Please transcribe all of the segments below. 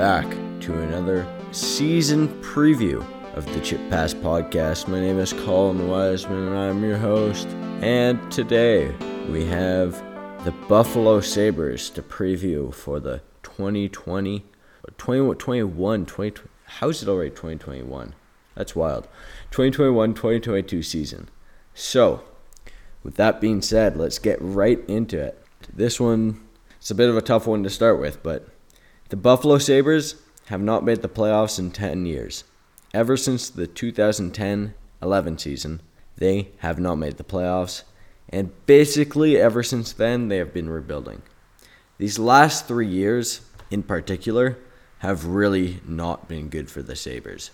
back to another season preview of the Chip Pass podcast. My name is Colin Wiseman and I'm your host. And today we have the Buffalo Sabres to preview for the 2020 2021 20, how's it already 2021? That's wild. 2021 2022 season. So, with that being said, let's get right into it. This one it's a bit of a tough one to start with, but the Buffalo Sabres have not made the playoffs in 10 years. Ever since the 2010 11 season, they have not made the playoffs, and basically ever since then, they have been rebuilding. These last three years, in particular, have really not been good for the Sabres.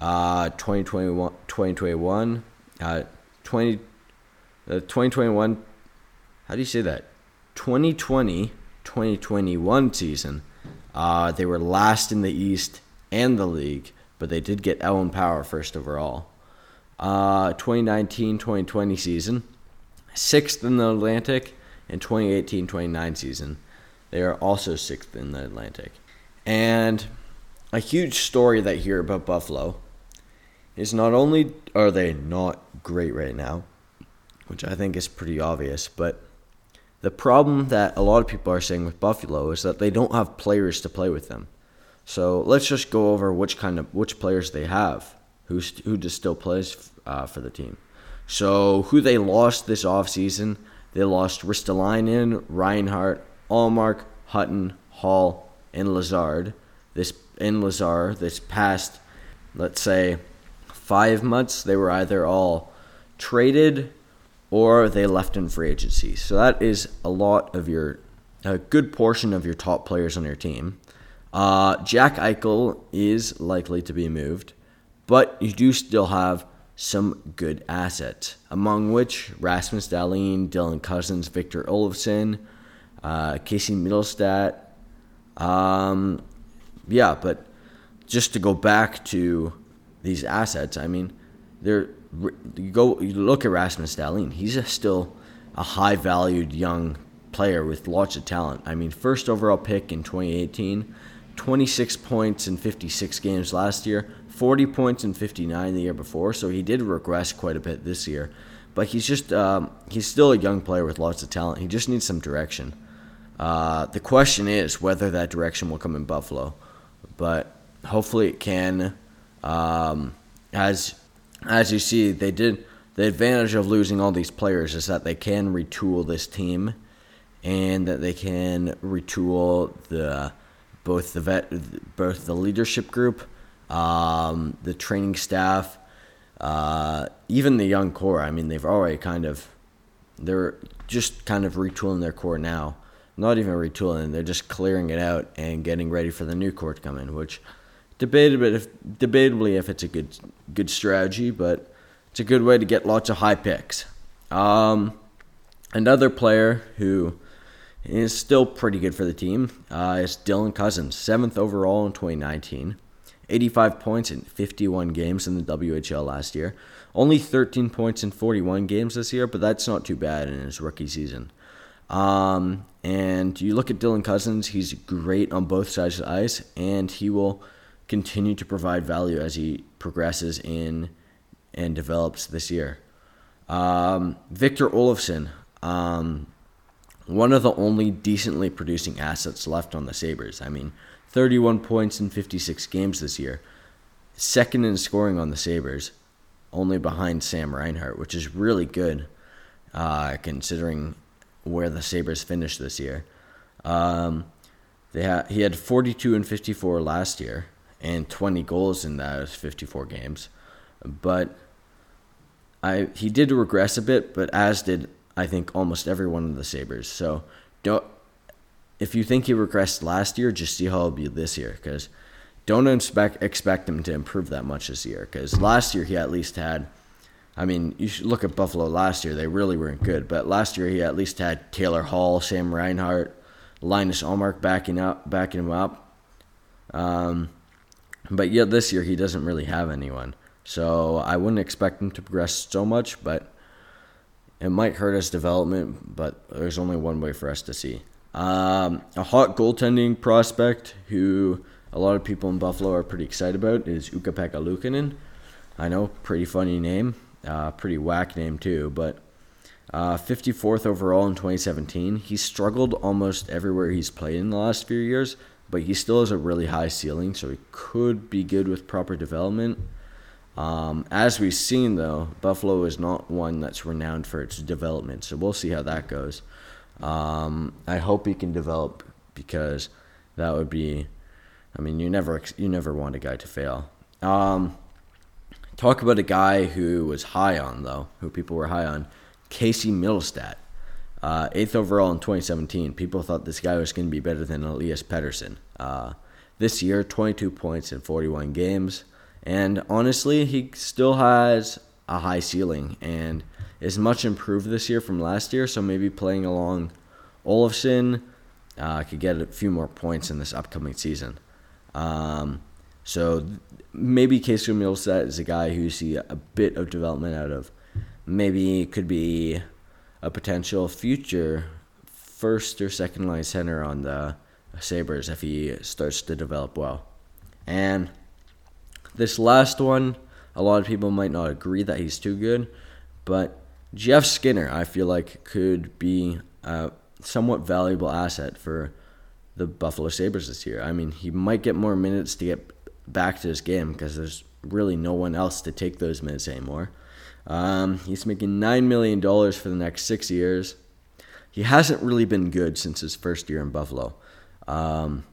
Uh, 2021, 2021, uh, 20, uh, 2021, how do you say that? 2020 2021 season uh, they were last in the East and the league, but they did get Owen Power first overall. Uh, 2019-2020 season, sixth in the Atlantic, and 2018-29 season, they are also sixth in the Atlantic. And a huge story that here about Buffalo is not only are they not great right now, which I think is pretty obvious, but the problem that a lot of people are saying with Buffalo is that they don't have players to play with them. So let's just go over which kind of which players they have who who just still plays uh, for the team. So who they lost this offseason, they lost Ristolainen, Reinhart, Ullmark, Hutton, Hall, and Lazar. This in Lazar this past, let's say, five months, they were either all traded or they left in free agency. So that is a lot of your, a good portion of your top players on your team. Uh, Jack Eichel is likely to be moved, but you do still have some good assets, among which Rasmus Dahlin, Dylan Cozens, Victor Olofsson, uh, Casey Mittelstadt. Um, yeah, but just to go back to these assets, I mean, they're you go you look at Rasmus Dahlin. He's a still a high valued young player with lots of talent. I mean, first overall pick in 2018, 26 points in 56 games last year, 40 points in 59 the year before. So he did regress quite a bit this year. But he's just um, he's still a young player with lots of talent. He just needs some direction. Uh, the question is whether that direction will come in Buffalo, but hopefully it can. Um, as as you see, they did the advantage of losing all these players is that they can retool this team, and that they can retool the both the vet, both the leadership group, um, the training staff, uh, even the young core. I mean, they've already kind of they're just kind of retooling their core now. Not even retooling; they're just clearing it out and getting ready for the new core to come in, which debatably if, debatably if it's a good good strategy, but it's a good way to get lots of high picks. Um, another player who is still pretty good for the team uh, is Dylan Cozens, seventh overall in 2019. 85 points in 51 games in the WHL last year. Only 13 points in 41 games this year, but that's not too bad in his rookie season. Um, and you look at Dylan Cozens, he's great on both sides of the ice, and he will continue to provide value as he progresses in and develops this year. Um, Victor Olofsson, um, one of the only decently producing assets left on the Sabres. I mean, 31 points in 56 games this year. Second in scoring on the Sabres, only behind Sam Reinhart, which is really good uh, considering where the Sabres finished this year. Um, they ha- he had 42 and 54 last year and 20 goals in those 54 games. But I he did regress a bit, but as did I think almost every one of the Sabres. So don't if you think he regressed last year, just see how he'll be this year because don't expect expect him to improve that much this year because last year he at least had. I mean, you should look at Buffalo last year; they really weren't good. But last year he at least had Taylor Hall, Sam Reinhart, Linus Ullmark backing up, backing him up. Um, but yet this year he doesn't really have anyone. So I wouldn't expect him to progress so much, but it might hurt his development, but there's only one way for us to see. Um, a hot goaltending prospect who a lot of people in Buffalo are pretty excited about is Ukko-Pekka I know, pretty funny name, uh, pretty whack name too, but uh, 54th overall in 2017. He struggled almost everywhere he's played in the last few years, but he still has a really high ceiling, so he could be good with proper development. Um, as we've seen, though, Buffalo is not one that's renowned for its development, so we'll see how that goes. Um, I hope he can develop because that would be. I mean, you never you never want a guy to fail. Um, talk about a guy who was high on though, who people were high on, Casey Mittelstadt, uh, eighth overall in 2017. People thought this guy was going to be better than Elias Pettersson. Uh, this year, 22 points in 41 games. And honestly, he still has a high ceiling and is much improved this year from last year. So maybe playing along Olofsson uh, could get a few more points in this upcoming season. Um, so maybe Casey Mittelstadt is a guy who you see a bit of development out of. Maybe could be a potential future first or second line center on the Sabres if he starts to develop well. And this last one, a lot of people might not agree that he's too good, but Jeff Skinner, I feel like, could be a somewhat valuable asset for the Buffalo Sabres this year. I mean, he might get more minutes to get back to his game because there's really no one else to take those minutes anymore. Um, he's making $9 million for the next six years. He hasn't really been good since his first year in Buffalo. Um,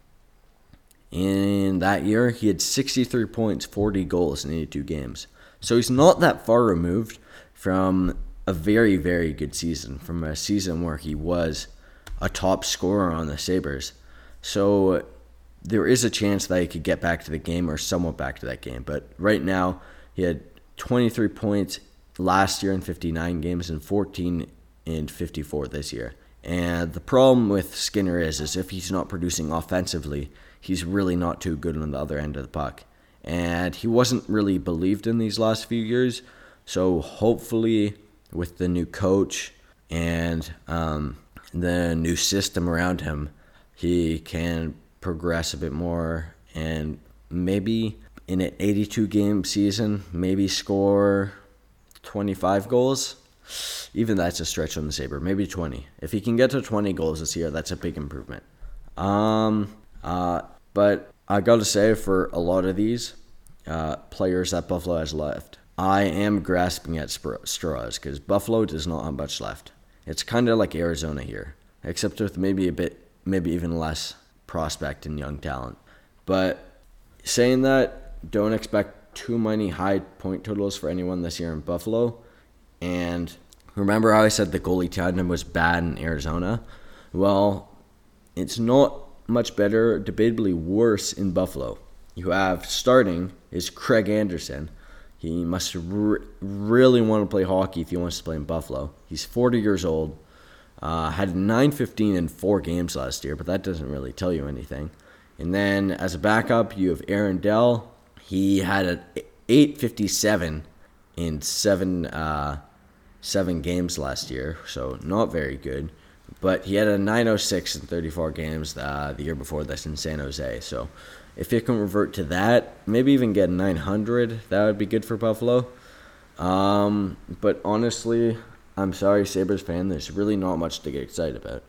in that year, he had 63 points, 40 goals in 82 games. So he's not that far removed from a very, very good season, from a season where he was a top scorer on the Sabres. So there is a chance that he could get back to the game or somewhat back to that game. But right now, he had 23 points last year in 59 games and 14 in 54 this year. And the problem with Skinner is, is if he's not producing offensively, he's really not too good on the other end of the puck. And he wasn't really believed in these last few years. So hopefully, with the new coach and um, the new system around him, he can progress a bit more and maybe in an 82 game season, maybe score 25 goals. Even that's a stretch on the Sabre. Maybe 20. If he can get to 20 goals this year, that's a big improvement. Um, uh, but I got to say, for a lot of these uh, players that Buffalo has left, I am grasping at straws because Buffalo does not have much left. It's kind of like Arizona here, except with maybe a bit, maybe even less prospect and young talent. But saying that, don't expect too many high point totals for anyone this year in Buffalo. And remember how I said the goalie tandem was bad in Arizona? Well, it's not much better, debatably worse in Buffalo. You have starting is Craig Anderson. He must re- really want to play hockey if he wants to play in Buffalo. He's 40 years old. Uh, had 915 in four games last year, but that doesn't really tell you anything. And then as a backup, you have Aaron Dell. He had an 857 in seven uh, seven games last year, so not very good. But he had a 906 in 34 games uh, the year before this in San Jose. So if you can revert to that, maybe even get 900, that would be good for Buffalo. Um, but honestly, I'm sorry, Sabres fan, there's really not much to get excited about.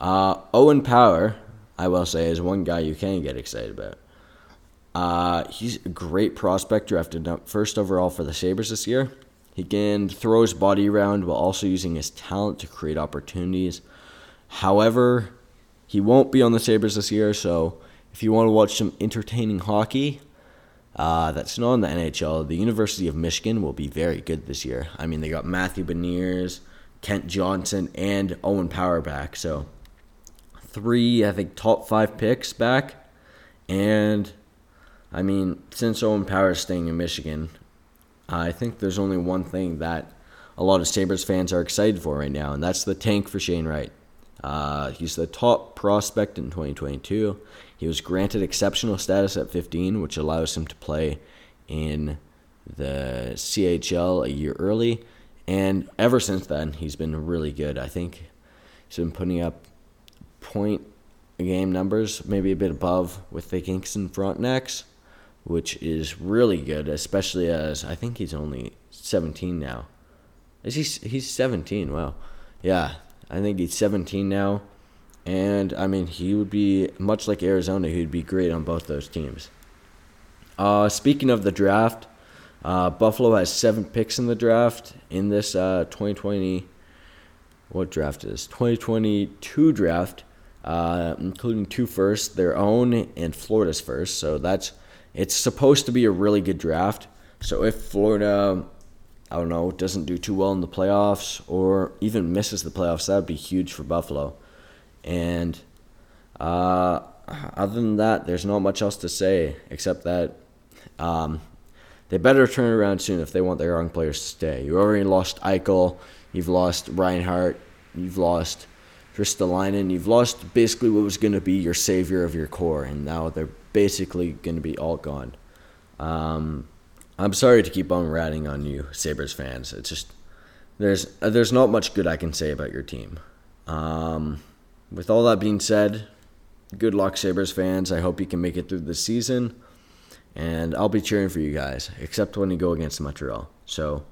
Uh, Owen Power, I will say, is one guy you can get excited about. Uh, he's a great prospect drafted first overall for the Sabres this year. He can throw his body around while also using his talent to create opportunities. However, he won't be on the Sabres this year, so if you want to watch some entertaining hockey, uh, that's not in the NHL. The University of Michigan will be very good this year. I mean, they got Matthew Beniers, Kent Johnson, and Owen Power back. So, three, I think, top five picks back. And, I mean, since Owen Power is staying in Michigan, I think there's only one thing that a lot of Sabres fans are excited for right now, and that's the tank for Shane Wright. Uh, he's the top prospect in 2022. He was granted exceptional status at 15, which allows him to play in the CHL a year early. And ever since then, he's been really good. I think he's been putting up point game numbers, maybe a bit above with the Kingston Frontenacs, which is really good, especially as I think he's only 17 now. Is he? He's 17. Wow. Yeah, I think he's 17 now, and I mean he would be much like Arizona. He'd be great on both those teams. Uh, speaking of the draft, uh, Buffalo has seven picks in the draft in this uh, 2020. What draft is 2022 draft, uh, including two firsts, their own and Florida's first. So that's it's supposed to be a really good draft. So if Florida, I don't know, doesn't do too well in the playoffs or even misses the playoffs, that would be huge for Buffalo. And uh, other than that, there's not much else to say except that um, they better turn around soon if they want their young players to stay. You already lost Eichel, you've lost Reinhart, you've lost Ristolainen, you've lost basically what was going to be your savior of your core, and now they're basically going to be all gone. Um, I'm sorry to keep on ratting on you, Sabres fans. It's just there's there's not much good I can say about your team. Um, with all that being said, good luck, Sabres fans. I hope you can make it through the season and I'll be cheering for you guys, except when you go against Montreal. So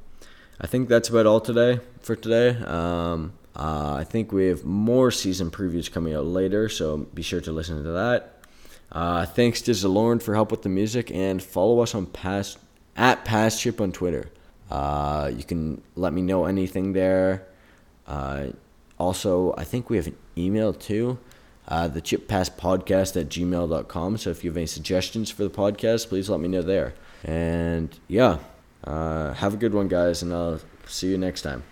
I think that's about all today for today. Um, uh, I think we have more season previews coming out later, so be sure to listen to that. Uh, thanks to Zalorn for help with the music, and follow us on past at Past Chip on Twitter. Uh, you can let me know anything there. Uh, also, I think we have an email too uh, the chip pass podcast at gmail.com. So if you have any suggestions for the podcast, please let me know there. And yeah, uh, have a good one, guys, and I'll see you next time.